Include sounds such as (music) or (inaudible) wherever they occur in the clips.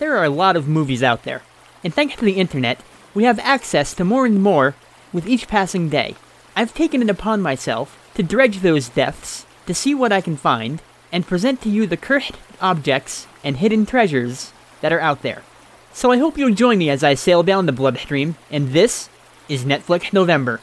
There are a lot of movies out there, and thanks to the internet, we have access to more and more with each passing day. I've taken it upon myself to dredge those depths to see what I can find and present to you the cursed objects and hidden treasures that are out there. So I hope you'll join me as I sail down the bloodstream, and this is Netflix November.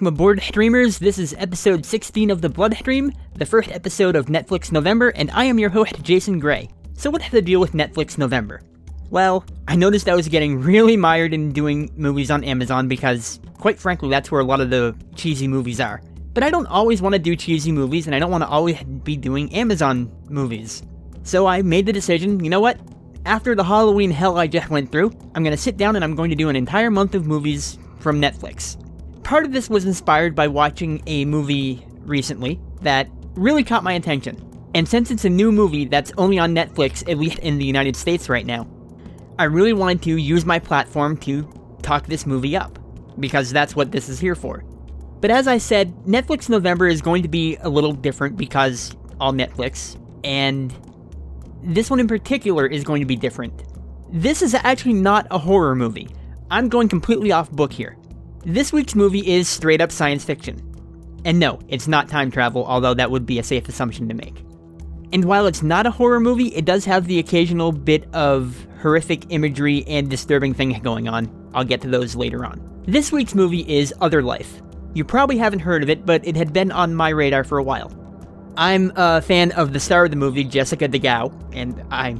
Welcome aboard, streamers. This is episode 16 of the Bloodstream, the first episode of Netflix November, and I am your host, Jason Gray. So, what's the deal with Netflix November? Well, I noticed I was getting really mired in doing movies on Amazon because, quite frankly, that's where a lot of the cheesy movies are. But I don't always want to do cheesy movies, and I don't want to always be doing Amazon movies. So I made the decision you know what? After the Halloween hell I just went through, I'm going to sit down and I'm going to do an entire month of movies from Netflix part of this was inspired by watching a movie recently that really caught my attention. And since it's a new movie that's only on Netflix, at least in the United States right now, I really wanted to use my platform to talk this movie up, because that's what this is here for. But as I said, Netflix November is going to be a little different because all Netflix, and this one in particular is going to be different. This is actually not a horror movie. I'm going completely off book here. This week's movie is straight up science fiction. And no, it's not time travel, although that would be a safe assumption to make. And while it's not a horror movie, it does have the occasional bit of horrific imagery and disturbing thing going on. I'll get to those later on. This week's movie is Other Life. You probably haven't heard of it, but it had been on my radar for a while. I'm a fan of the star of the movie, Jessica De Gouw, and I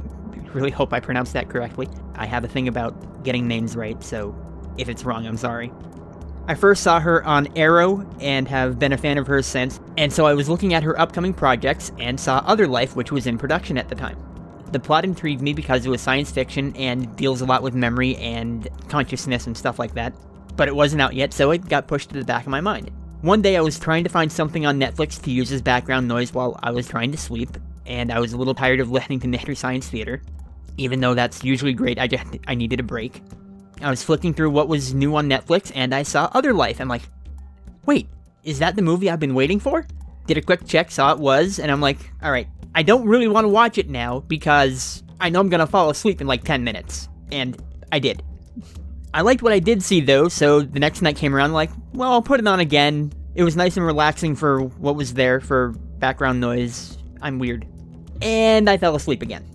really hope I pronounced that correctly. I have a thing about getting names right, so if it's wrong, I'm sorry. I first saw her on Arrow and have been a fan of hers since, and so I was looking at her upcoming projects and saw Other Life, which was in production at the time. The plot intrigued me because it was science fiction and deals a lot with memory and consciousness and stuff like that, but it wasn't out yet, so it got pushed to the back of my mind. One day I was trying to find something on Netflix to use as background noise while I was trying to sleep, and I was a little tired of listening to Mystery Science Theater. Even though that's usually great, I just I needed a break. I was flicking through what was new on Netflix and I saw Other Life. I'm like, wait, is that the movie I've been waiting for? Did a quick check, saw it was, and I'm like, alright, I don't really want to watch it now because I know I'm gonna fall asleep in like 10 minutes. And I did. I liked what I did see though, so the next night came around, like, well, I'll put it on again. It was nice and relaxing for what was there for background noise. I'm weird. And I fell asleep again.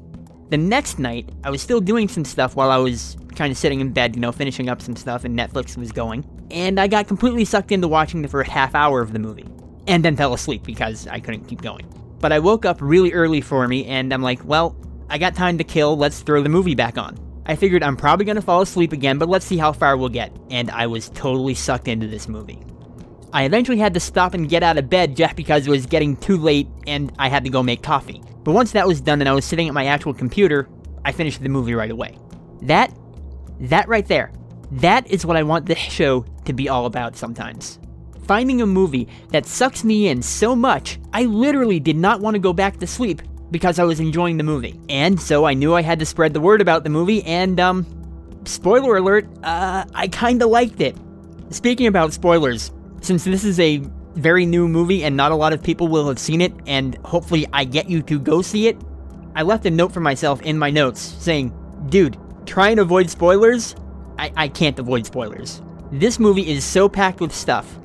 The next night, I was still doing some stuff while I was kind of sitting in bed, you know, finishing up some stuff, and Netflix was going. And I got completely sucked into watching the first half hour of the movie. And then fell asleep because I couldn't keep going. But I woke up really early for me, and I'm like, well, I got time to kill, let's throw the movie back on. I figured I'm probably gonna fall asleep again, but let's see how far we'll get. And I was totally sucked into this movie. I eventually had to stop and get out of bed just because it was getting too late and I had to go make coffee. But once that was done and I was sitting at my actual computer, I finished the movie right away. That, that right there, that is what I want this (laughs) show to be all about sometimes. Finding a movie that sucks me in so much, I literally did not want to go back to sleep because I was enjoying the movie. And so I knew I had to spread the word about the movie, and, um, spoiler alert, uh, I kinda liked it. Speaking about spoilers, since this is a very new movie and not a lot of people will have seen it, and hopefully I get you to go see it, I left a note for myself in my notes saying, dude, try and avoid spoilers. I, I can't avoid spoilers. This movie is so packed with stuff,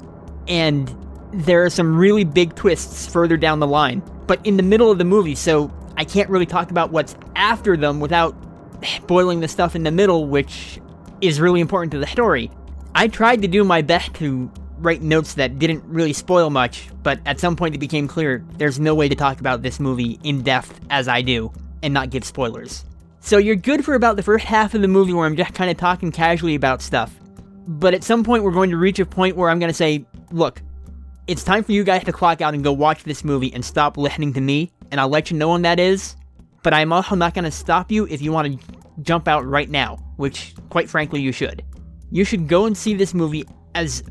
and there are some really big twists further down the line, but in the middle of the movie, so I can't really talk about what's after them without spoiling the stuff in the middle, which is really important to the story. I tried to do my best to write notes that didn't really spoil much, but at some point it became clear there's no way to talk about this movie in depth as I do and not give spoilers. So you're good for about the first half of the movie where I'm just kind of talking casually about stuff. But at some point we're going to reach a point where I'm going to say, look, it's time for you guys to clock out and go watch this movie and stop listening to me, and I'll let you know when that is. but I'm also not going to stop you if you want to jump out right now, which, quite frankly, you should. You should go and see this movie as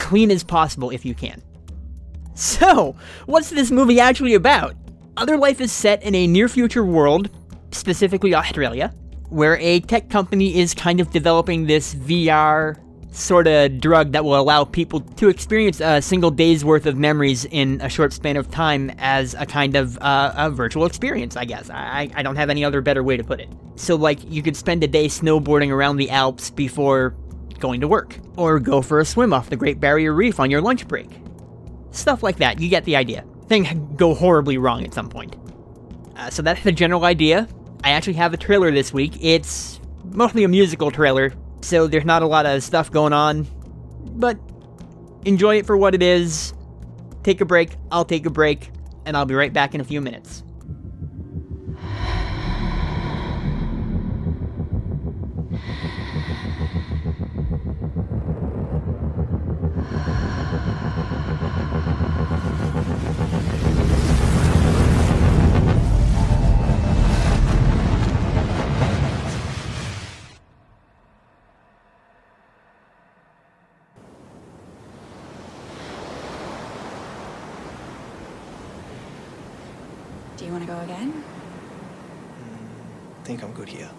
clean as possible if you can. So, what's this movie actually about? Other Life is set in a near future world, specifically Australia, where a tech company is kind of developing this VR sort of drug that will allow people to experience a single day's worth of memories in a short span of time as a kind of uh, a virtual experience, I guess. I, I don't have any other better way to put it. So, like, you could spend a day snowboarding around the Alps before going to work, or go for a swim off the Great Barrier Reef on your lunch break. Stuff like that, you get the idea. Things go horribly wrong at some point. Uh, so that's the general idea. I actually have a trailer this week. It's mostly a musical trailer, so there's not a lot of stuff going on, but enjoy it for what it is. Take a break, I'll take a break, and I'll be right back in a few minutes. Do you want to go again? I think I'm good here.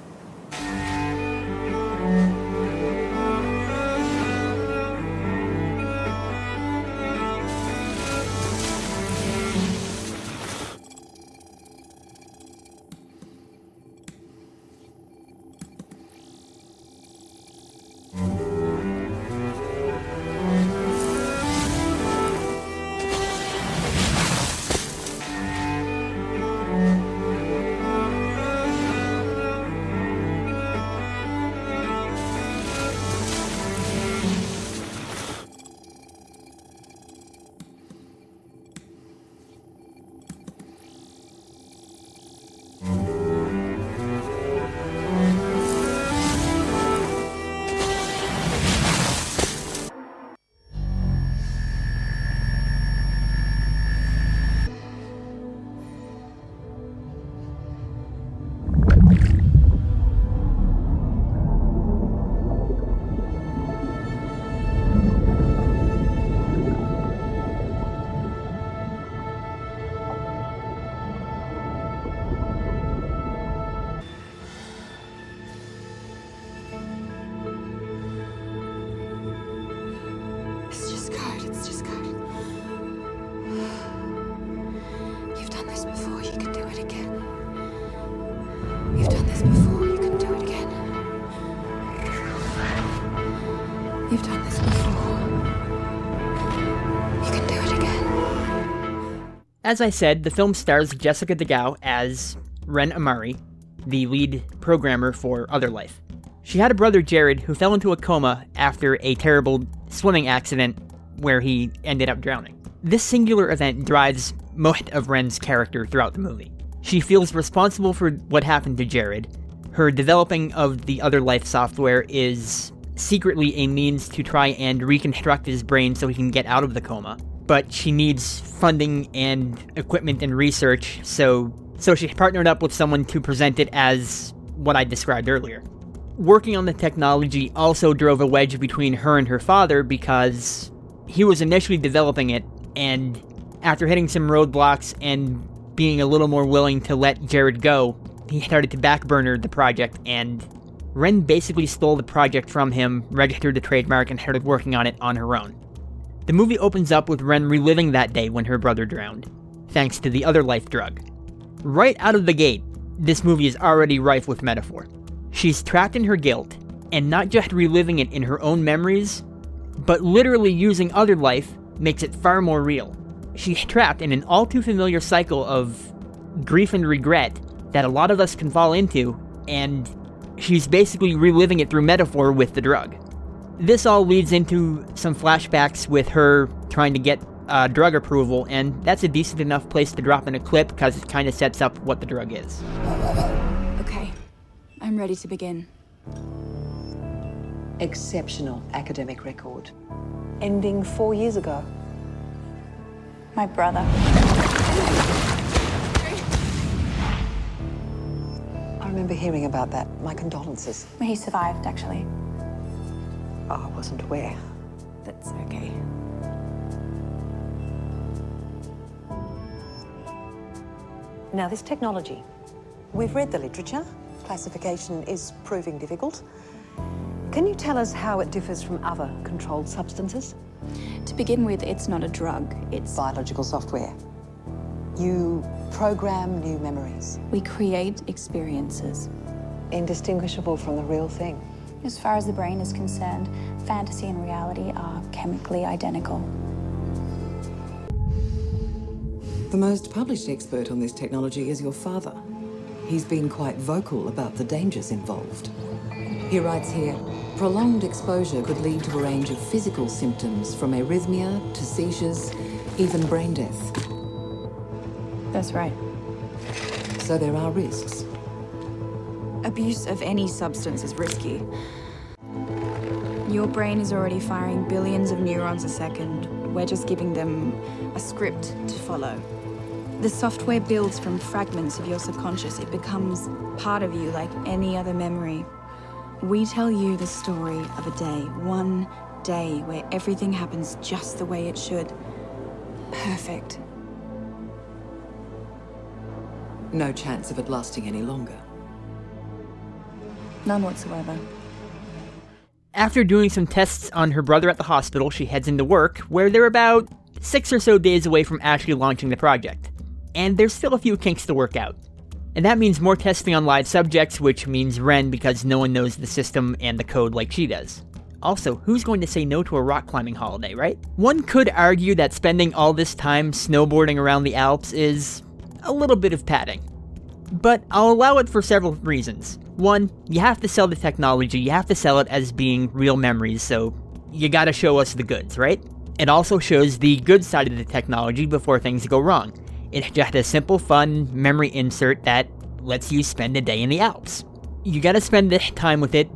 This before. You can do it again. You've done this before. You can do it again. You've done this before. You can do it again. As I said, the film stars Jessica De Gouw as Ren Amari, the lead programmer for Other Life. She had a brother, Jared, who fell into a coma after a terrible swimming accident where he ended up drowning. This singular event drives most of Ren's character throughout the movie. She feels responsible for what happened to Jared. Her developing of the Other Life software is secretly a means to try and reconstruct his brain so he can get out of the coma. But she needs funding and equipment and research, so so she partnered up with someone to present it as what I described earlier. Working on the technology also drove a wedge between her and her father because he was initially developing it, and after hitting some roadblocks and being a little more willing to let Jared go, he started to backburner the project, and Ren basically stole the project from him, registered the trademark, and started working on it on her own. The movie opens up with Ren reliving that day when her brother drowned, thanks to the other life drug. Right out of the gate, this movie is already rife with metaphor. She's trapped in her guilt, and not just reliving it in her own memories, but literally using other life makes it far more real. She's trapped in an all too familiar cycle of grief and regret that a lot of us can fall into, and she's basically reliving it through metaphor with the drug. This all leads into some flashbacks with her trying to get uh, drug approval, and that's a decent enough place to drop in a clip because it kind of sets up what the drug is. Okay. I'm ready to begin. exceptional academic record. Ending four years ago. My brother. I remember hearing about that. My condolences. He survived, actually. Oh, I wasn't aware. That's okay. Now, this technology, we've read the literature. Classification is proving difficult. Can you tell us how it differs from other controlled substances? To begin with, it's not a drug. It's Biological software. You program new memories, we create experiences. indistinguishable from the real thing. As far as the brain is concerned, fantasy and reality are chemically identical. The most published expert on this technology is your father. He's been quite vocal about the dangers involved. He writes here prolonged exposure could lead to a range of physical symptoms from arrhythmia to seizures, even brain death. That's right. So there are risks. Abuse of any substance is risky. Your brain is already firing billions of neurons a second. We're just giving them a script to follow. The software builds from fragments of your subconscious. It becomes part of you like any other memory. We tell you the story of a day, one day where everything happens just the way it should. Perfect. No chance of it lasting any longer. None whatsoever. After doing some tests on her brother at the hospital, she heads into work, where they're about six or so days away from actually launching the project. And there's still a few kinks to work out. And that means more testing on live subjects, which means Ren because no one knows the system and the code like she does. Also, who's going to say no to a rock climbing holiday, right? One could argue that spending all this time snowboarding around the Alps is a little bit of padding. But I'll allow it for several reasons. One, you have to sell the technology, you have to sell it as being real memories, so you gotta show us the goods, right? It also shows the good side of the technology before things go wrong. It's just a simple, fun memory insert that lets you spend a day in the Alps. You gotta spend this time with it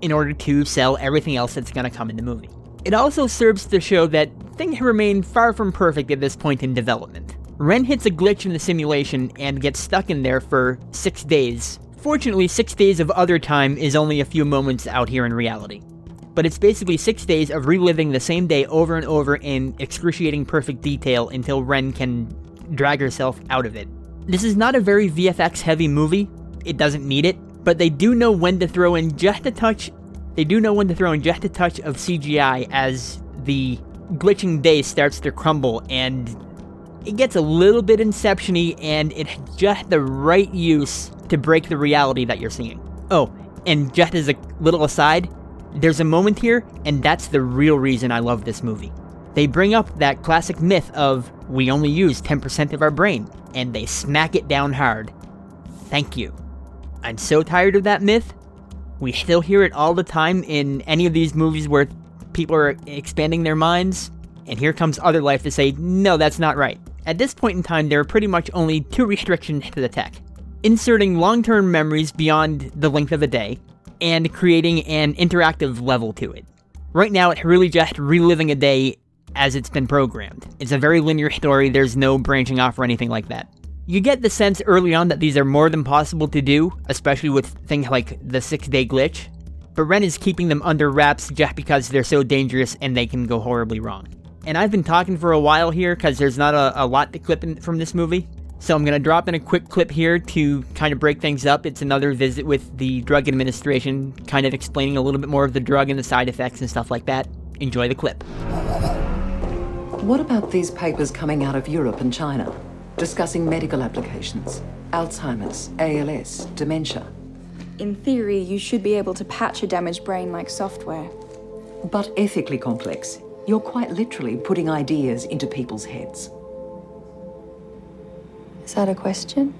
in order to sell everything else that's gonna come in the movie. It also serves to show that things remain far from perfect at this point in development. Ren hits a glitch in the simulation and gets stuck in there for six days. Fortunately, six days of other time is only a few moments out here in reality. But it's basically six days of reliving the same day over and over in excruciating perfect detail until Ren can drag herself out of it. This is not a very VFX heavy movie, it doesn't need it, but they do know when to throw in just a touch. They do know when to throw in just a touch of CGI as the glitching day starts to crumble and it gets a little bit inception-y and it's just the right use to break the reality that you're seeing. Oh, and just as a little aside, there's a moment here, and that's the real reason I love this movie. They bring up that classic myth of we only use 10% of our brain, and they smack it down hard. Thank you. I'm so tired of that myth. We still hear it all the time in any of these movies where people are expanding their minds, and here comes Other Life to say, no, that's not right. At this point in time, there are pretty much only two (laughs) restrictions to the tech inserting long term memories beyond the length of a day, and creating an interactive level to it. Right now, it's really just reliving a day as it's been programmed. It's a very linear story, there's no branching off or anything like that. You get the sense early on that these are more than possible to do, especially with things like the six day glitch, but Ren is keeping them under wraps just because they're so dangerous and they can go horribly wrong. And I've been talking for a while here because there's not a, a lot to clip in, from this movie. So I'm going to drop in a quick clip here to kind of break things up. It's another visit with the Drug Administration, kind of explaining a little bit more of the drug and the side effects and stuff like that. Enjoy the clip. What about these papers coming out of Europe and China, discussing medical applications, Alzheimer's, ALS, dementia? In theory, you should be able to patch a damaged brain like software. But ethically complex. You're quite literally putting ideas into people's heads. Is that a question?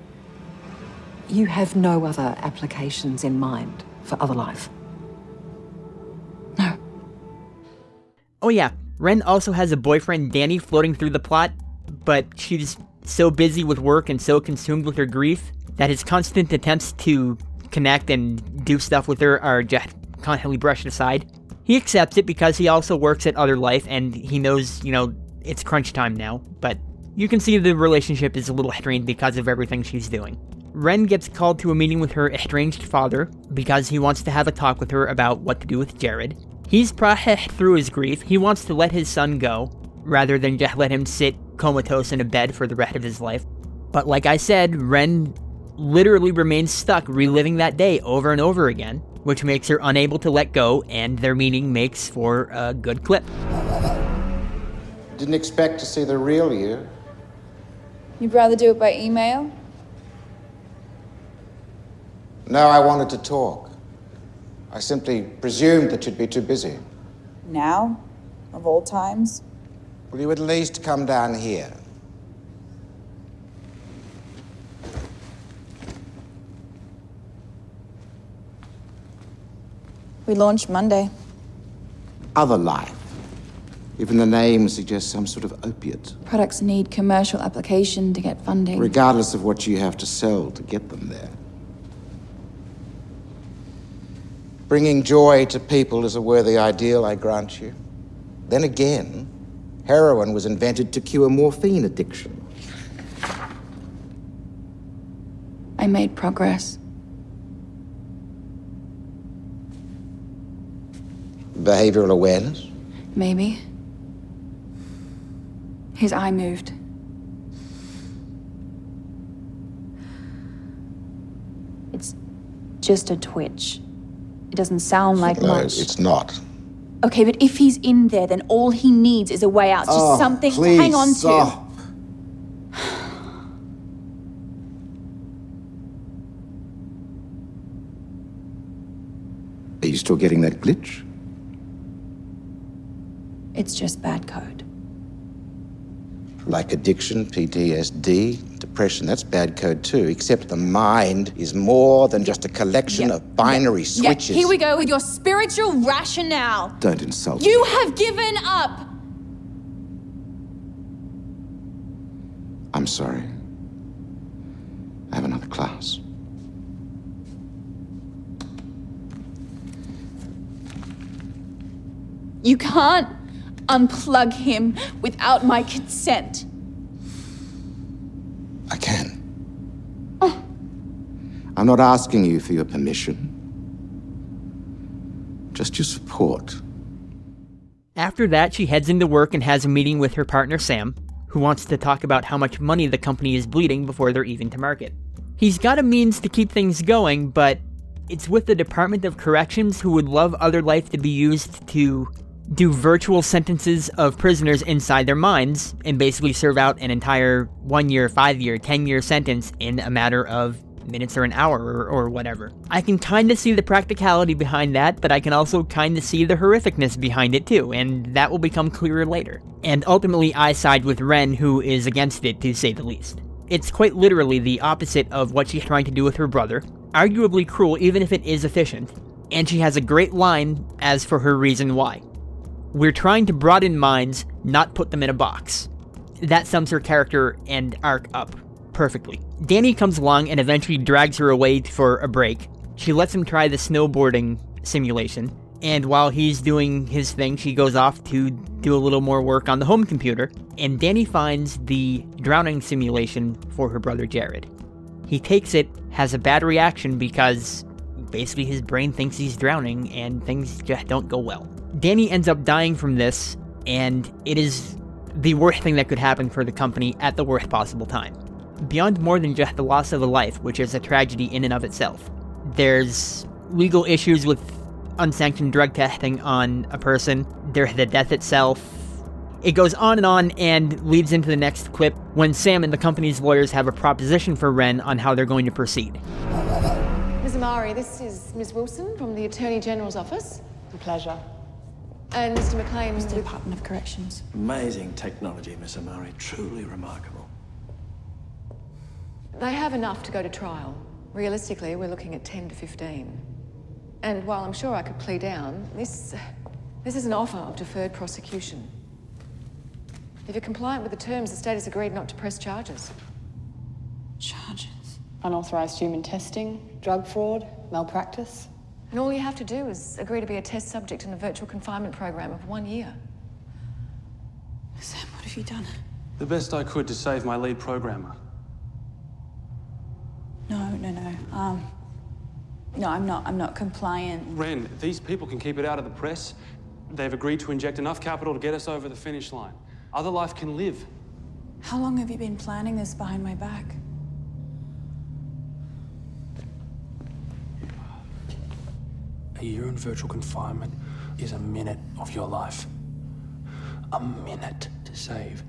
You have no other applications in mind for other life. Oh, yeah, Ren also has a boyfriend, Danny, floating through the plot, but she's so busy with work and so consumed with her grief that his constant attempts to connect and do stuff with her are just constantly brushed aside. He accepts it because he also works at Other Life and he knows, you know, it's crunch time now, but you can see the relationship is a little strained because of everything she's doing. Ren gets called to a meeting with her estranged father because he wants to have a talk with her about what to do with Jared. He's processed through his grief. He wants to let his son go rather than just let him sit comatose in a bed for the rest of his life. But like I said, Ren literally remains stuck reliving that day over and over again, which makes her unable to let go, and their meeting makes for a good clip. Didn't expect to see the real you. You'd rather do it by email? No, I wanted to talk. I simply presumed that you'd be too busy. Now? Of all times? Will you at least come down here? We launch Monday. Other life. Even the name suggests some sort of opiate, Products need commercial application to get funding. regardless of what you have to sell to get them there. Bringing joy to people is a worthy ideal, I grant you. Then again, heroin was invented to cure morphine addiction. I made progress. Behavioral awareness? Maybe. His eye moved. It's just a twitch. It doesn't sound like no, much. it's not. Okay, but if he's in there, then all he needs is a way out. Just Oh, something please to hang on to. stop. Are you still getting that glitch? It's just bad code. Like addiction, PTSD, depression, that's bad code too, except the mind is more than just a collection Yeah. of binary Yeah, switches. here we go with your spiritual rationale. Don't insult You me. have given up. I'm sorry. I have another class. You can't unplug him without my consent. I can. Oh. I'm not asking you for your permission. Just your support. After that, she heads into work and has a meeting with her partner Sam, who wants to talk about how much money the company is bleeding before they're even to market. He's got a means to keep things going, but it's with the Department of Corrections who would love other life to be used to do virtual sentences of prisoners inside their minds and basically serve out an entire one year, five year, ten year sentence in a matter of minutes or an hour or, or whatever. I can kinda see the practicality behind that, but I can also kinda see the horrificness behind it too, and that will become clearer later. And ultimately, I side with Ren, who is against it to say the least. It's quite literally the opposite of what she's trying to do with her brother, arguably cruel even if it is efficient, and she has a great line as for her reason why. We're trying to broaden minds, not put them in a box. That sums her character and arc up perfectly. Danny comes along and eventually drags her away for a break. She lets him try the snowboarding simulation, and while he's doing his thing, she goes off to do a little more work on the home computer, and Danny finds the drowning simulation for her brother Jared. He takes it, has a bad reaction because basically his brain thinks he's drowning and things just don't go well. Danny ends up dying from this, and it is the worst thing that could happen for the company at the worst possible time. Beyond more than just the loss of a life, which is a tragedy in and of itself, there's legal issues with unsanctioned drug testing on a person, there's the death itself. It goes on and on and leads into the next clip when Sam and the company's lawyers have a proposition for Ren on how they're going to proceed. Ms. Amari, this is Ms. Wilson from the Attorney General's office. A pleasure. And Mr. McLean, The the Department of Corrections. Amazing technology, Miss Amari. Truly remarkable. They have enough to go to trial. Realistically, we're looking at 10 to 15. And while I'm sure I could plea down, this. this is an offer of deferred prosecution. If you're compliant with the terms, the state has agreed not to press charges. Charges. Unauthorized human testing, drug fraud, malpractice. And all you have to do is agree to be a test subject in a virtual confinement program of one year. Sam, what have you done? The best I could to save my lead programmer. No, no, no. Um, no, I'm not. I'm not compliant. Ren, these people can keep it out of the press. They've agreed to inject enough capital to get us over the finish line. Other life can live. How long have you been planning this behind my back? A year in virtual confinement is a minute of your life. A minute to save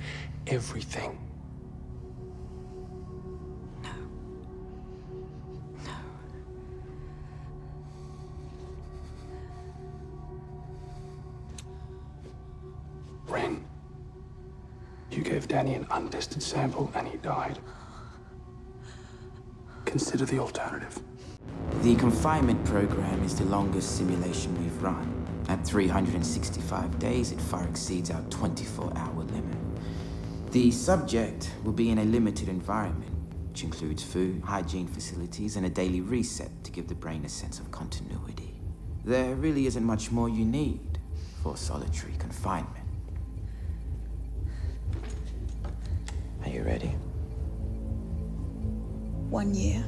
everything. No. No. Ren, you gave Danny an untested sample and he died. Consider the alternative. The confinement program is the longest simulation we've run. At 365 days, it far exceeds our 24 hour limit. The subject will be in a limited environment, which includes food, hygiene facilities, and a daily reset to give the brain a sense of continuity. There really isn't much more you need for solitary confinement. Are you ready? One year,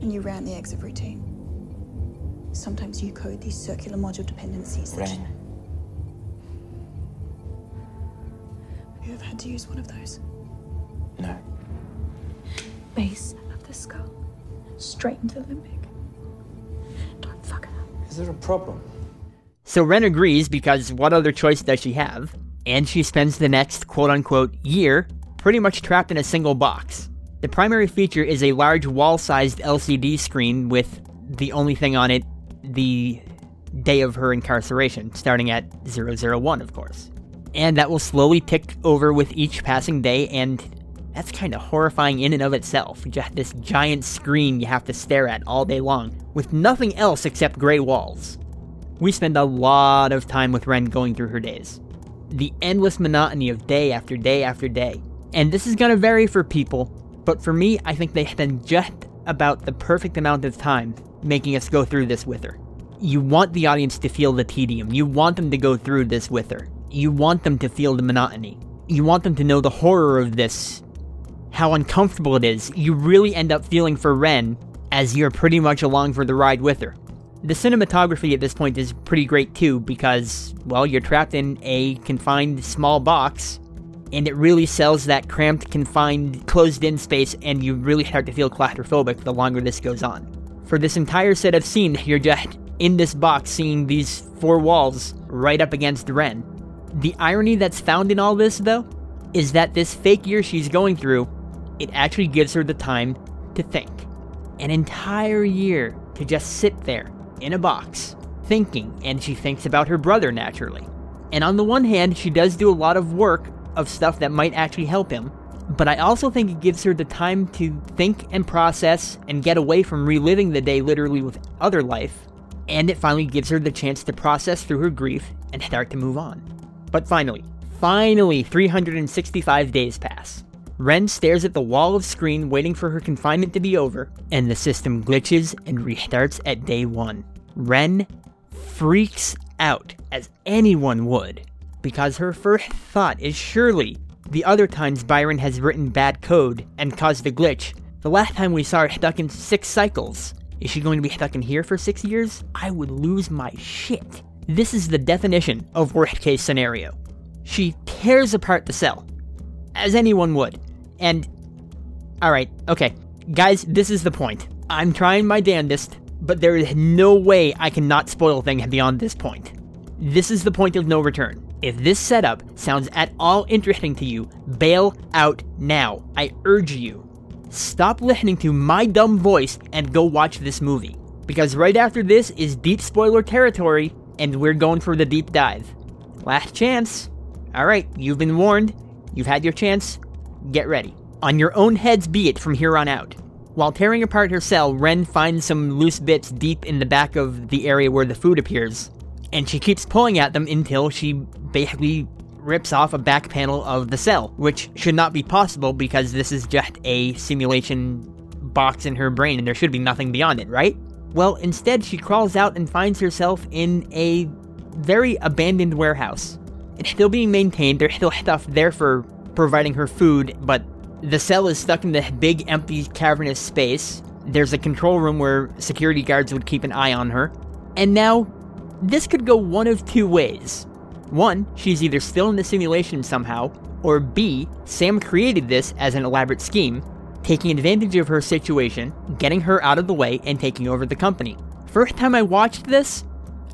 and you ran the exit routine. Sometimes you code these circular module dependencies. that- Ren, Have you ever had to use one of those? no. Base of the skull, straight into the limbic. Don't fuck it up. Is there a problem? So Ren agrees because what other choice does she have? And she spends the next quote unquote year pretty much trapped in a single box. The primary feature is a large wall sized LCD screen with the only thing on it the day of her incarceration, starting at 001, of course. And that will slowly tick over with each passing day, and that's kind of horrifying in and of itself. This giant screen you have to stare at all day long, with nothing else except gray walls. We spend a lot of time with Ren going through her days. The endless monotony of day after day after day. And this is gonna vary for people, but for me, I think they spend just about the perfect amount of time making us go through this with her. You want the audience to feel the tedium. You want them to go through this with her. You want them to feel the monotony. You want them to know the horror of this, how uncomfortable it is. You really end up feeling for Ren as you're pretty much along for the ride with her. The cinematography at this point is pretty great too because, well, you're trapped in a confined small box, and it really sells that cramped, confined, closed in space, and you really start to feel claustrophobic the longer this goes on. For this entire set of scenes, you're just in this box seeing these four walls right up against Ren. The irony that's found in all this, though, is that this fake year she's going through, it actually gives her the time to think. An entire year to just sit there in a box, thinking, and she thinks about her brother naturally. And on the one hand, she does do a lot of work of stuff that might actually help him, but I also think it gives her the time to think and process and get away from reliving the day literally with other life, and it finally gives her the chance to process through her grief and start to move on. But finally, finally, 365 days pass. Ren stares at the wall of screen waiting for her confinement to be over, and the system glitches and restarts at day one. Ren freaks out, as anyone would, because her first thought is surely the other times Byron has written bad code and caused a glitch. The last time we saw her stuck in six cycles. Is she going to be stuck in here for six years? I would lose my shit. This is the definition of worst case scenario. She tears apart the cell, as anyone would. And. Alright, okay. Guys, this is the point. I'm trying my damnedest, but there is no way I cannot spoil things beyond this point. This is the point of no return. If this setup sounds at all interesting to you, bail out now. I urge you. Stop listening to my dumb voice and go watch this movie. Because right after this is deep spoiler territory, and we're going for the deep dive. Last chance. Alright, you've been warned. You've had your chance. Get ready. On your own heads be it from here on out. While tearing apart her cell, Ren finds some loose bits deep in the back of the area where the food appears, and she keeps pulling at them until she basically rips off a back panel of the cell, which should not be possible because this is just a simulation box in her brain and there should be nothing beyond it, right? Well, instead, she crawls out and finds herself in a very abandoned warehouse. It's still being maintained, there's still stuff there for providing her food, but The cell is stuck in the big, empty, cavernous space. There's a control room where security guards would keep an eye on her. And now, this could go one of two ways. One, she's either still in the simulation somehow, or B, Sam created this as an elaborate scheme, taking advantage of her situation, getting her out of the way, and taking over the company. First time I watched this,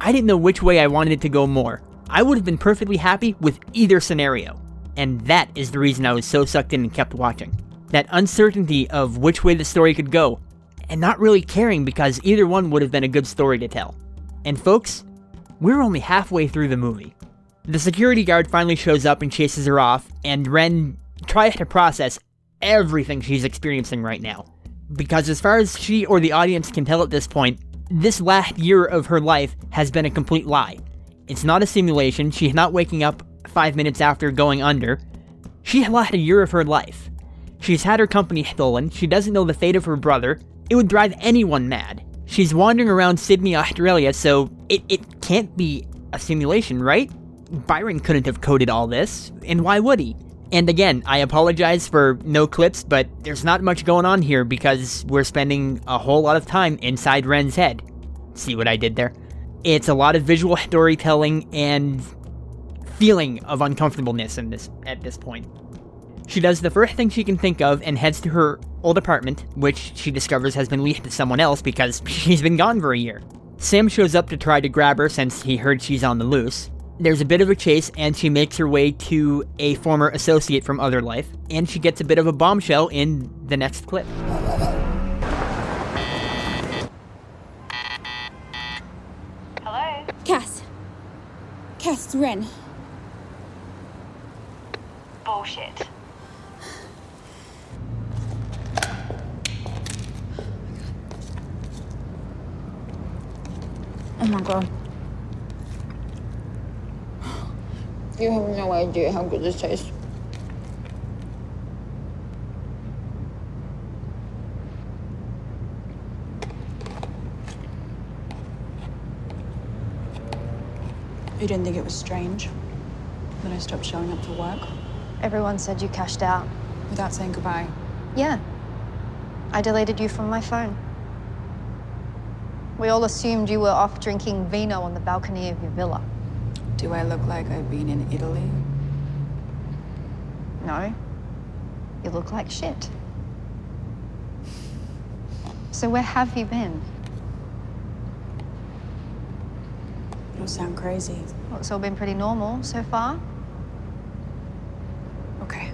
I didn't know which way I wanted it to go more. I would have been perfectly happy with either scenario. And that is the reason I was so sucked in and kept watching. That uncertainty of which way the story could go, and not really caring because either one would have been a good story to tell. And folks, we're only halfway through the movie. The security guard finally shows up and chases her off, and Ren tries to process everything she's experiencing right now. Because as far as she or the audience can tell at this point, this last year of her life has been a complete lie. It's not a simulation, she's not waking up five minutes after going under. She lost a year of her life. She's had her company stolen, she doesn't know the fate of her brother. It would drive anyone mad. She's wandering around Sydney, Australia, so it, it can't be a simulation, right? Byron couldn't have coded all this, and why would he? And again, I apologize for no clips, but there's not much going on here because we're spending a whole lot of time inside Ren's head. See what I did there? It's a lot of visual storytelling and feeling of uncomfortableness in this at this point. She does the first thing she can think of and heads to her old apartment, which she discovers has been leased to someone else because (laughs) she's been gone for a year. Sam shows up to try to grab her since he heard she's on the loose. There's a bit of a chase, and she makes her way to a former associate from Other Life, and she gets a bit of a bombshell in the next clip. Hello? Cass. Cass, it's Ren. Bullshit. Oh my god. You have no idea how good this tastes. You didn't think it was strange that I stopped showing up for work Everyone said you cashed out. without saying goodbye? Yeah. I deleted you from my phone. We all assumed you were off drinking vino on the balcony of your villa. Do I look like I've been in Italy? No. You look like shit. So where have you been? It'll sound crazy. Well, it's all been pretty normal so far. Okay.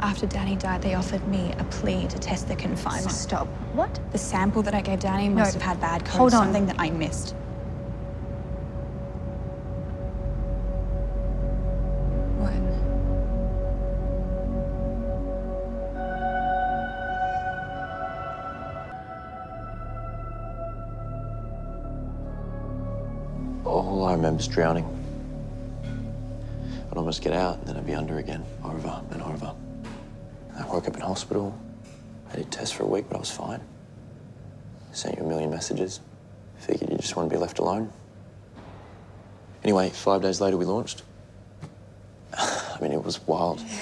After Danny died, they offered me a plea to test the confinement. Stop. What? The sample that I gave Danny No, must have had bad code, hold on. something that I missed. I is drowning. I'd almost get out, and then I'd be under again, over and over. I woke up in hospital. I did tests for a week, but I was fine. Sent you a million messages. Figured you just want to be left alone. Anyway, five days later, we launched. (sighs) I mean, it was wild. Yeah.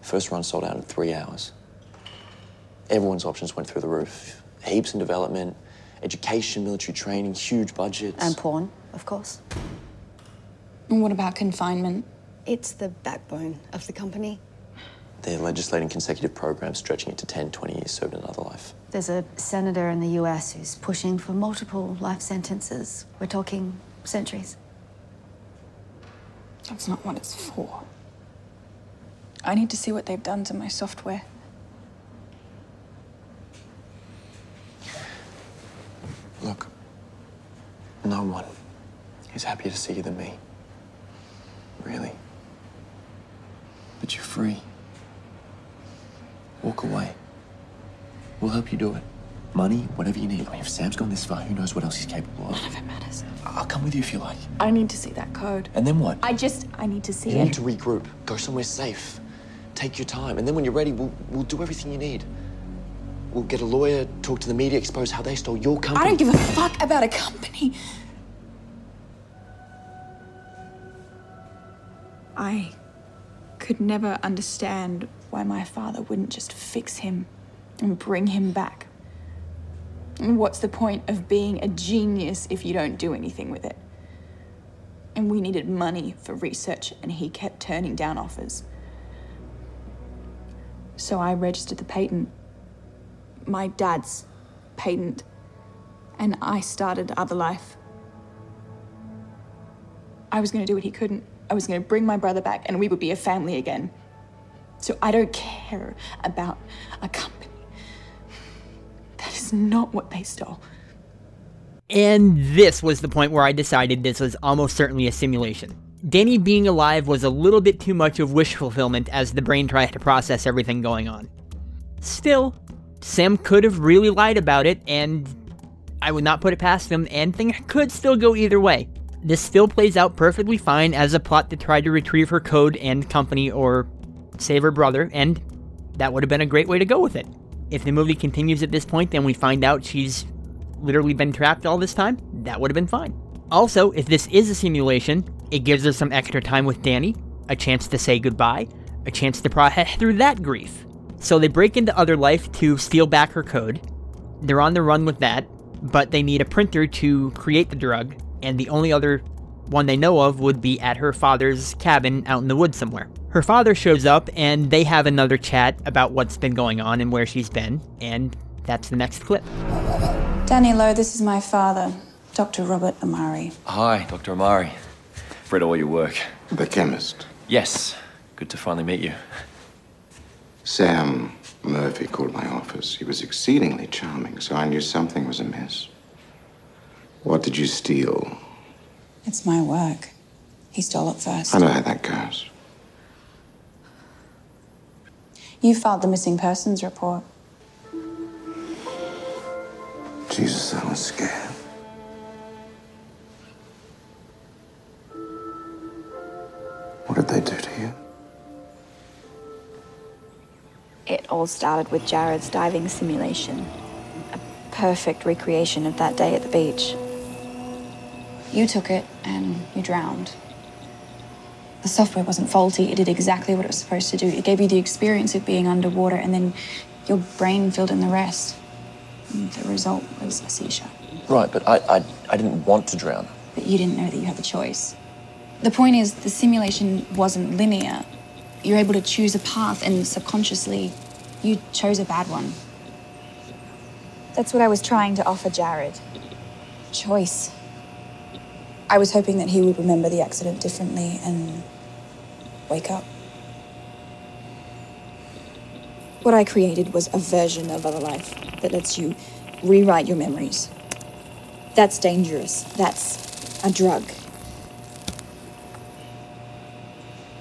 First run sold out in three hours. Everyone's options went through the roof. Heaps in development, education, military training, huge budgets. And porn, of course. And what about confinement? It's the backbone of the company. They're legislating consecutive programs stretching it to 10, 20 years served in another life. There's a senator in the US who's pushing for multiple life sentences. We're talking centuries. That's not what it's for. I need to see what they've done to my software. Look, no one is happier to see you than me. Really. But you're free. Walk away. We'll help you do it. Money, whatever you need. I mean, if Sam's gone this far, who knows what else he's capable of? None of it matters. I'll come with you if you like. I need to see that code. And then what? I just, I need to see You it. need to regroup. Go somewhere safe. Take your time. And then when you're ready, we'll, we'll do everything you need. We'll get a lawyer, talk to the media, expose how they stole your company. I don't give a fuck about a company. I could never understand why my father wouldn't just fix him and bring him back. And what's the point of being a genius if you don't do anything with it? And we needed money for research, and he kept turning down offers. So I registered the patent. My dad's patent. And I started Other Life. I was going to do what he couldn't. I was going to bring my brother back, and we would be a family again. So I don't care about a company. That is not what they stole. And this was the point where I decided this was almost certainly a simulation. Danny being alive was a little bit too much of wish fulfillment as the brain tried to process everything going on. Still, Sam could have really lied about it, and I would not put it past him, and things could still go either way. This still plays out perfectly fine as a plot to try to retrieve her code and company or save her brother, and that would have been a great way to go with it. If the movie continues at this point then we find out she's literally been trapped all this time, that would have been fine. Also, if this is a simulation, it gives her some extra time with Danny, a chance to say goodbye, a chance to process (laughs) through that grief. So they break into Other Life to steal back her code. They're on the run with that, but they need a printer to create the drug, and the only other one they know of would be at her father's cabin out in the woods somewhere. Her father shows up, and they have another chat about what's been going on and where she's been, and that's the next clip. Danny Lowe, this is my father, Dr. Robert Amari. Hi, Dr. Amari. Read all your work. The chemist. Yes. Good to finally meet you. Sam Murphy called my office. He was exceedingly charming, so I knew something was amiss. What did you steal? It's my work. He stole it first. I know how that goes. You filed the missing persons report. Jesus, I was scared. What did they do to you? It all started with Jared's diving simulation. A perfect recreation of that day at the beach. You took it and you drowned. The software wasn't faulty, it did exactly what it was supposed to do. It gave you the experience of being underwater, and then your brain filled in the rest. And the result was a seizure. Right, but I, I, I didn't want to drown. But you didn't know that you had the choice. The point is, the simulation wasn't linear. You're able to choose a path, and subconsciously, you chose a bad one. That's what I was trying to offer Jared choice. I was hoping that he would remember the accident differently and wake up. What I created was a version of other life that lets you rewrite your memories. That's dangerous. That's a drug.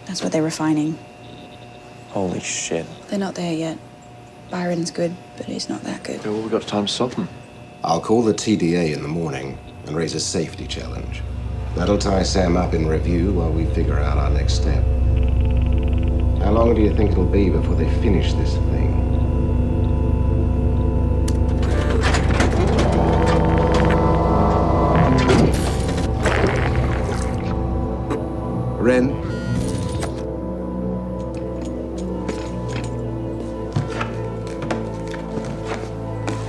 That's what they're refining. Holy shit. They're not there yet. Byron's good, but he's not that good. Well, we've got time to stop them. I'll call the TGA in the morning and raise a safety challenge. That'll tie Sam up in review while we figure out our next step. How long do you think it'll be before they finish this thing? Ren?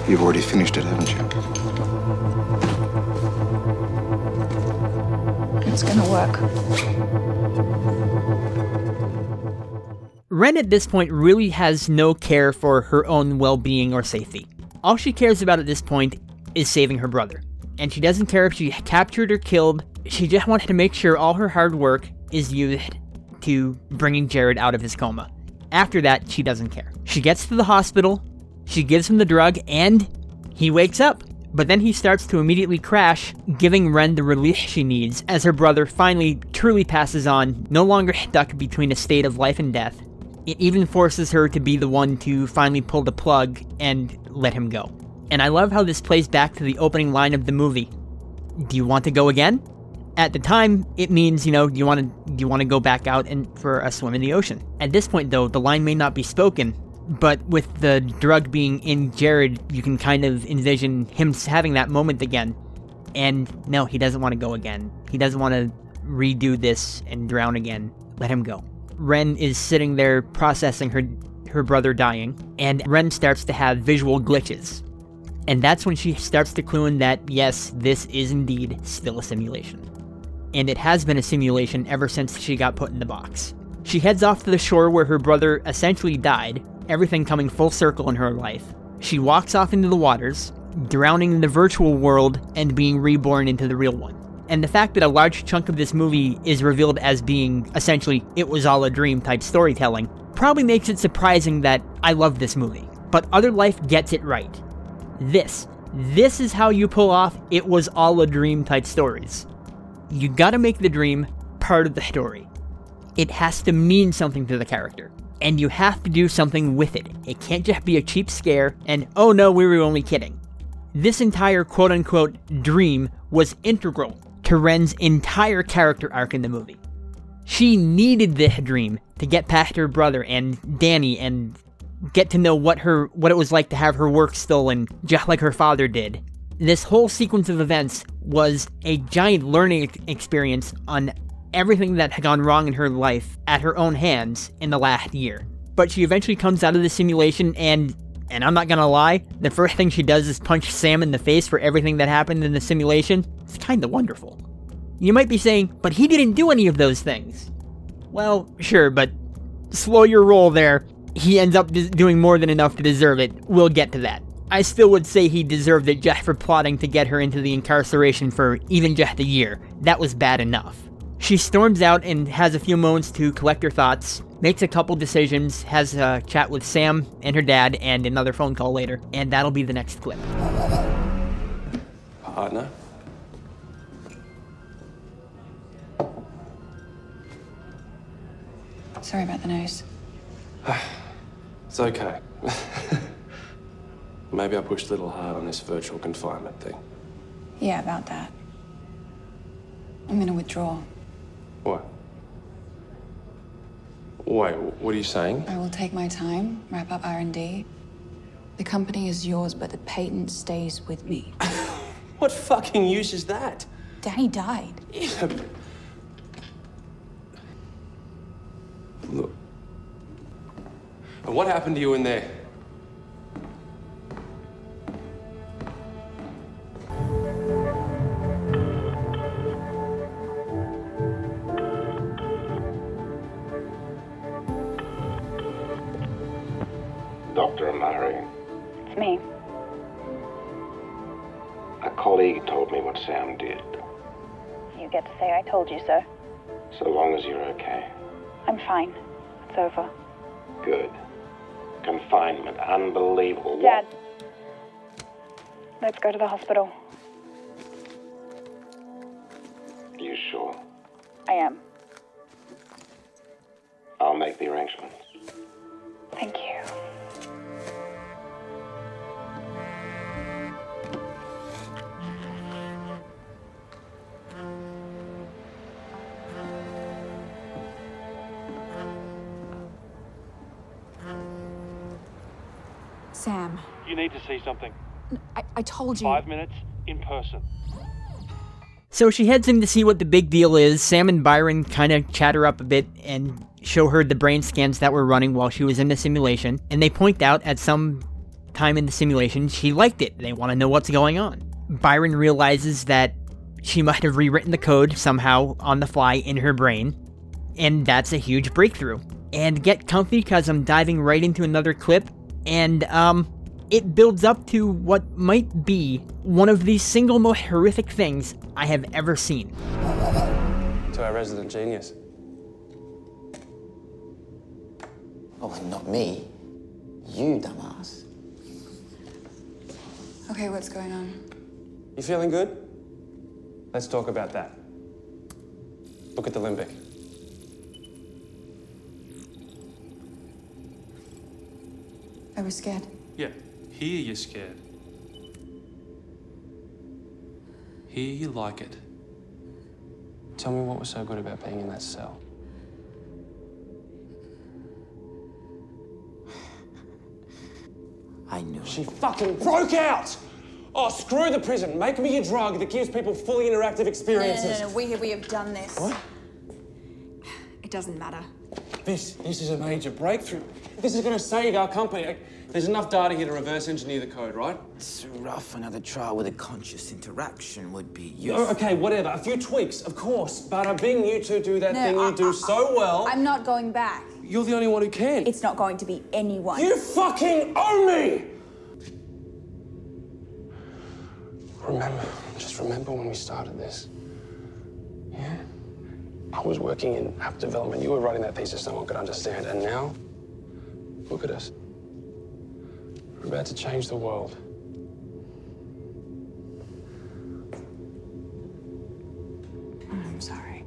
You've already finished it, haven't you? Ren at this point really has no care for her own well being or safety. All she cares about at this point is saving her brother. And she doesn't care if she captured or killed, she just wants to make sure all her hard work is used to bringing Jared out of his coma. After that, she doesn't care. She gets to the hospital, she gives him the drug, and he wakes up. But then he starts to immediately crash, giving Ren the relief she needs as her brother finally truly passes on, no longer stuck between a state of life and death. It even forces her to be the one to finally pull the plug and let him go. And I love how this plays back to the opening line of the movie. Do you want to go again? At the time, it means, you know, do you want to do you want to go back out and for a swim in the ocean? At this point though, the line may not be spoken, but with the drug being in Jared, you can kind of envision him having that moment again. And no, he doesn't want to go again. He doesn't want to redo this and drown again. Let him go. Ren is sitting there processing her her brother dying, and Ren starts to have visual glitches. And that's when she starts to clue in that yes, this is indeed still a simulation. And it has been a simulation ever since she got put in the box. She heads off to the shore where her brother essentially died, everything coming full circle in her life. She walks off into the waters, drowning in the virtual world and being reborn into the real one. And the fact that a large chunk of this movie is revealed as being essentially it was all a dream type storytelling probably makes it surprising that I love this movie. But Other Life gets it right. This, this is how you pull off it was all a dream type stories. You gotta make the dream part of the story. It has to mean something to the character. And you have to do something with it. It can't just be a cheap scare and, oh no, we were only kidding. This entire quote unquote dream was integral to Ren's entire character arc in the movie. She needed this dream to get past her brother and Danny and get to know what her what it was like to have her work stolen just like her father did. This whole sequence of events was a giant learning experience on everything that had gone wrong in her life at her own hands in the last year. But she eventually comes out of the simulation and and I'm not gonna lie, the first thing she does is punch Sam in the face for everything that happened in the simulation. It's kinda wonderful. You might be saying, but he didn't do any of those things. Well, sure, but slow your roll there. He ends up doing more than enough to deserve it. We'll get to that. I still would say he deserved it just for plotting to get her into the incarceration for even just a year. That was bad enough. She storms out and has a few moments to collect her thoughts, makes a couple decisions, has a chat with Sam and her dad, and another phone call later, and that'll be the next clip. Partner? Sorry about the nose. (sighs) It's okay. (laughs) Maybe I pushed a little hard on this virtual confinement thing. Yeah, about that. I'm gonna withdraw. What? Wait, what are you saying? I will take my time, wrap up R&D. The company is yours, but the patent stays with me. (laughs) What fucking use is that? Danny died. Look. And what happened to you in there? Me. a colleague told me what Sam did. You get to say I told you so. So long as you're okay. I'm fine. It's over. Good. Confinement. Unbelievable. Dad. Let's go to the hospital. Are You sure? I am. I'll make the arrangements. Need to see something. I, I told you. Five minutes in person. So she heads in to see what the big deal is. Sam and Byron kind of chatter up a bit and show her the brain scans that were running while she was in the simulation. And they point out at some time in the simulation she liked it. They want to know what's going on. Byron realizes that she might have rewritten the code somehow on the fly in her brain. And that's a huge breakthrough. And get comfy because I'm diving right into another clip. And, um, it builds up to what might be one of the single most horrific things I have ever seen. To our resident genius. Oh, not me. You, dumbass. Okay, what's going on? You feeling good? Let's talk about that. Look at the limbic. I was scared. Yeah, here you're scared. Here you like it. Tell me what was so good about being in that cell. (sighs) I knew She fucking broke out! Oh, screw the prison. Make me a drug that gives people fully interactive experiences. No, no, no, we, we have done this. What? It doesn't matter. This, this is a major breakthrough. This is going to save our company. There's enough data here to reverse engineer the code, right? It's rough. Another trial with a conscious interaction would be Oh, useful. okay, whatever. A few tweaks, of course. But uh, being you two do that No, thing you do I- so well, I'm not going back. you're the only one who can. It's not going to be anyone. You fucking owe me! Remember, just remember when we started this. Yeah? I was working in app development. You were writing that thesis no one could understand. And now, look at us. We're about to change the world. Oh, I'm sorry.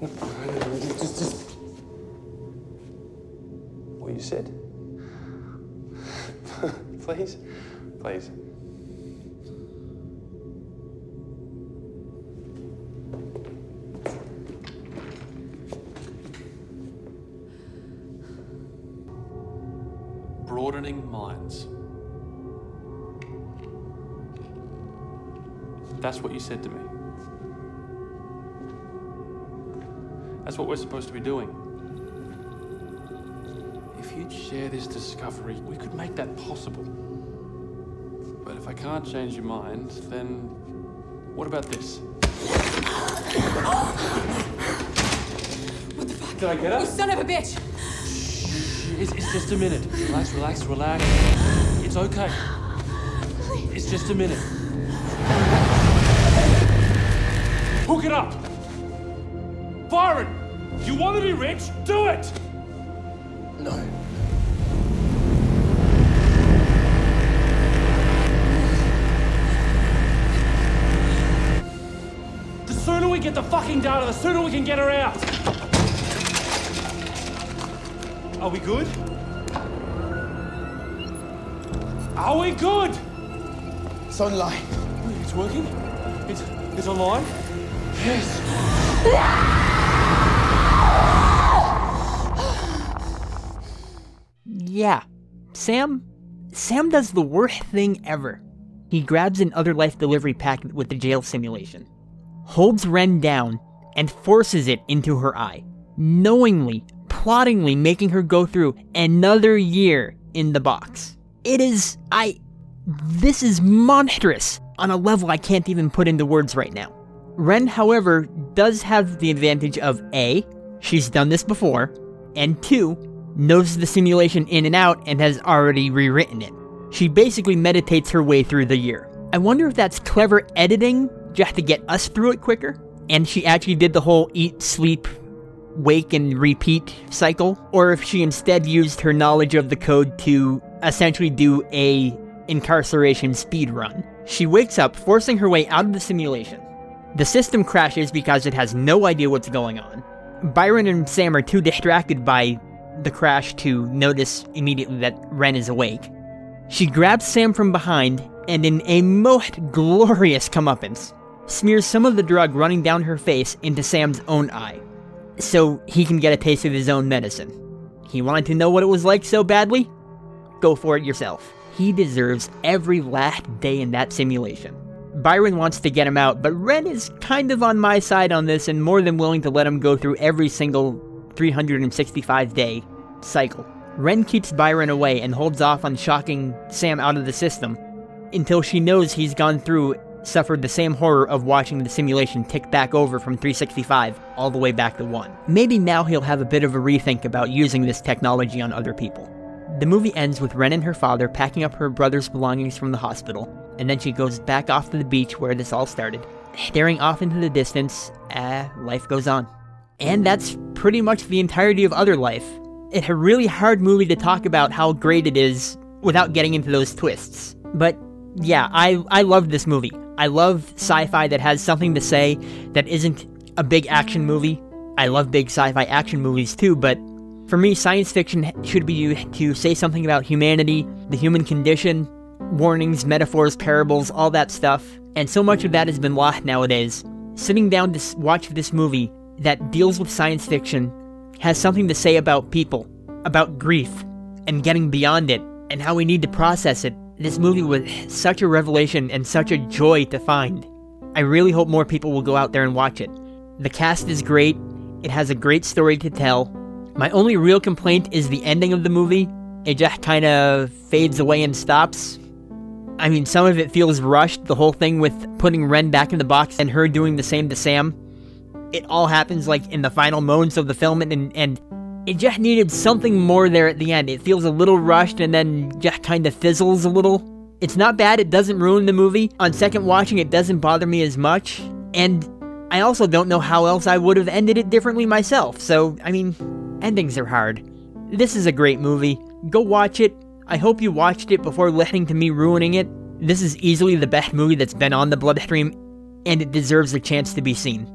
Just, just. What you said? (laughs) please? Please. Minds. That's what you said to me. That's what we're supposed to be doing. If you'd share this discovery, we could make that possible. But if I can't change your mind, then what about this? Oh. What the fuck? Did I get up? You son of a bitch! It's, it's just a minute. Relax, relax, relax. It's okay. It's just a minute. Hook it up! Byron! You want to be rich? Do it! No. The sooner we get the fucking data, the sooner we can get her out. Are we good? Are we good? It's online. It's working? It's, it's online? Yes. Yeah, Sam. Sam does the worst thing ever. He grabs an other life delivery packet with the jail simulation, holds Ren down, and forces it into her eye, knowingly, plottingly making her go through another year in the box. It is. I. This is monstrous on a level I can't even put into words right now. Ren, however, does have the advantage of A, she's done this before, and 2, knows the simulation in and out and has already rewritten it. She basically meditates her way through the year. I wonder if that's clever editing just to get us through it quicker, and she actually did the whole eat, sleep, wake, and repeat cycle, or if she instead used her knowledge of the code to essentially do a incarceration speed run. She wakes up, forcing her way out of the simulation. The system crashes because it has no idea what's going on. Byron and Sam are too distracted by the crash to notice immediately that Ren is awake. She grabs Sam from behind and, in a most glorious comeuppance, smears some of the drug running down her face into Sam's own eye, so he can get a taste of his own medicine. He wanted to know what it was like so badly? Go for it yourself. He deserves every last day in that simulation. Byron wants to get him out, but Ren is kind of on my side on this and more than willing to let him go through every single 365 day cycle. Ren keeps Byron away and holds off on shocking Sam out of the system until she knows he's gone through, suffered the same horror of watching the simulation tick back over from 365 all the way back to 1. Maybe now he'll have a bit of a rethink about using this technology on other people. The movie ends with Ren and her father packing up her brother's belongings from the hospital, and then she goes back off to the beach where this all started. Staring off into the distance, ah, life goes on. And that's pretty much the entirety of Other Life. It's a really hard movie to talk about how great it is without getting into those twists. But yeah, I, I love this movie. I love sci fi that has something to say that isn't a big action movie. I love big sci fi action movies too, but for me, science fiction should be to say something about humanity, the human condition, warnings, metaphors, parables, all that stuff. And so much of that has been lost nowadays. Sitting down to watch this movie that deals with science fiction has something to say about people, about grief, and getting beyond it, and how we need to process it. This movie was such a revelation and such a joy to find. I really hope more people will go out there and watch it. The cast is great. It has a great story to tell. My only real complaint is the ending of the movie. It just kind of fades away and stops. I mean, some of it feels rushed. The whole thing with putting Ren back in the box and her doing the same to Sam. It all happens like in the final moments of the film, and, and it just needed something more there at the end. It feels a little rushed and then just kind of fizzles a little. It's not bad, it doesn't ruin the movie. On second watching, it doesn't bother me as much. And I also don't know how else I would have ended it differently myself, so, I mean, endings are hard. This is a great movie. Go watch it. I hope you watched it before listening to me ruining it. This is easily the best movie that's been on the Bloodstream, and it deserves a chance to be seen.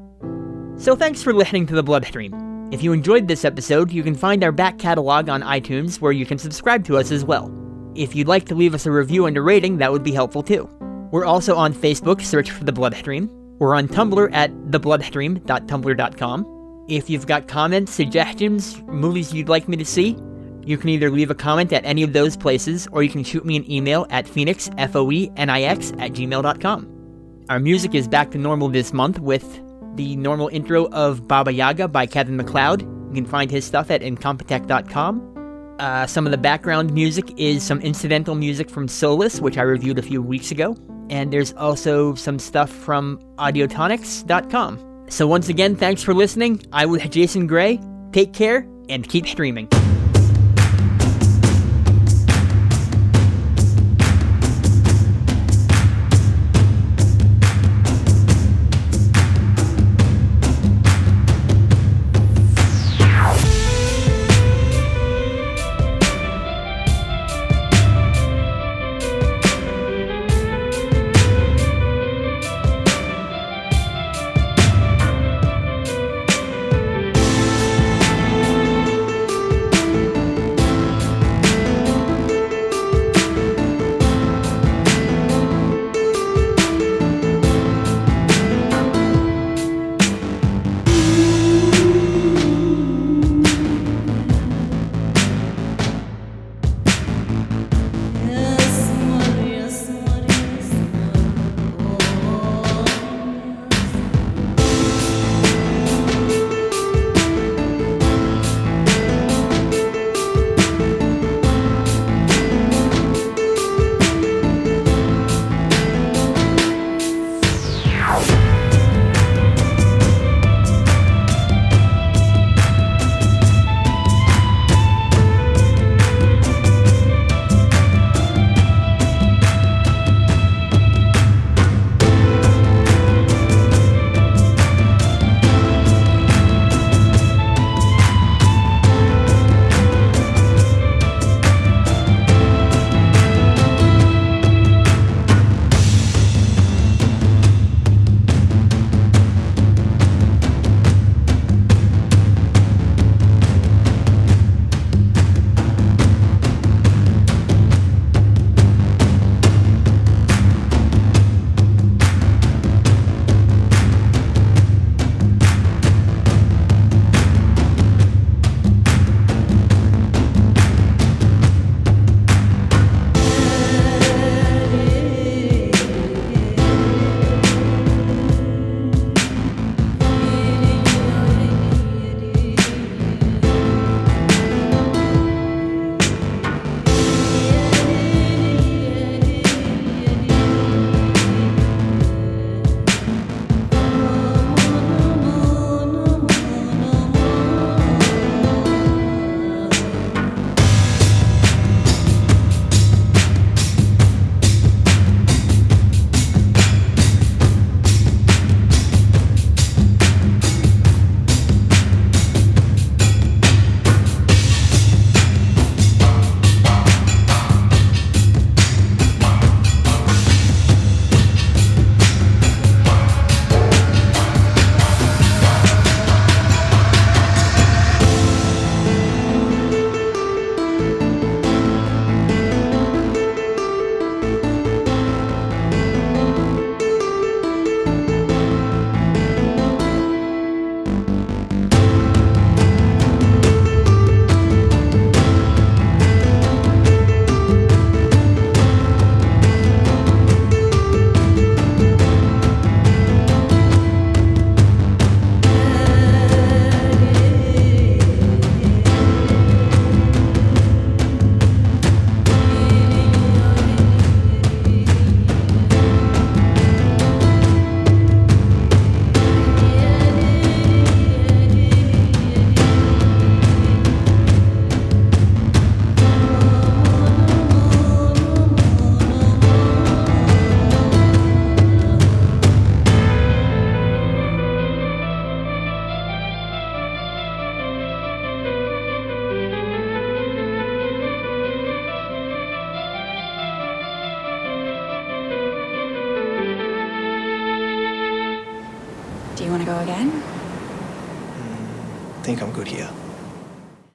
So thanks for listening to the Bloodstream. If you enjoyed this episode, you can find our back catalog on iTunes where you can subscribe to us as well. If you'd like to leave us a review and a rating, that would be helpful too. We're also on Facebook, search for The Bloodstream. We're on Tumblr at thebloodstream.tumblr.com. If you've got comments, suggestions, movies you'd like me to see, you can either leave a comment at any of those places or you can shoot me an email at phoenix, F-O-E-N-I-X, at gmail.com. Our music is back to normal this month with the normal intro of Baba Yaga by Kevin MacLeod. You can find his stuff at incompetech.com. Uh, some of the background music is some incidental music from Solus, which I reviewed a few weeks ago. And there's also some stuff from audionautix.com. So once again, thanks for listening. I was Jason Gray. Take care and keep streaming.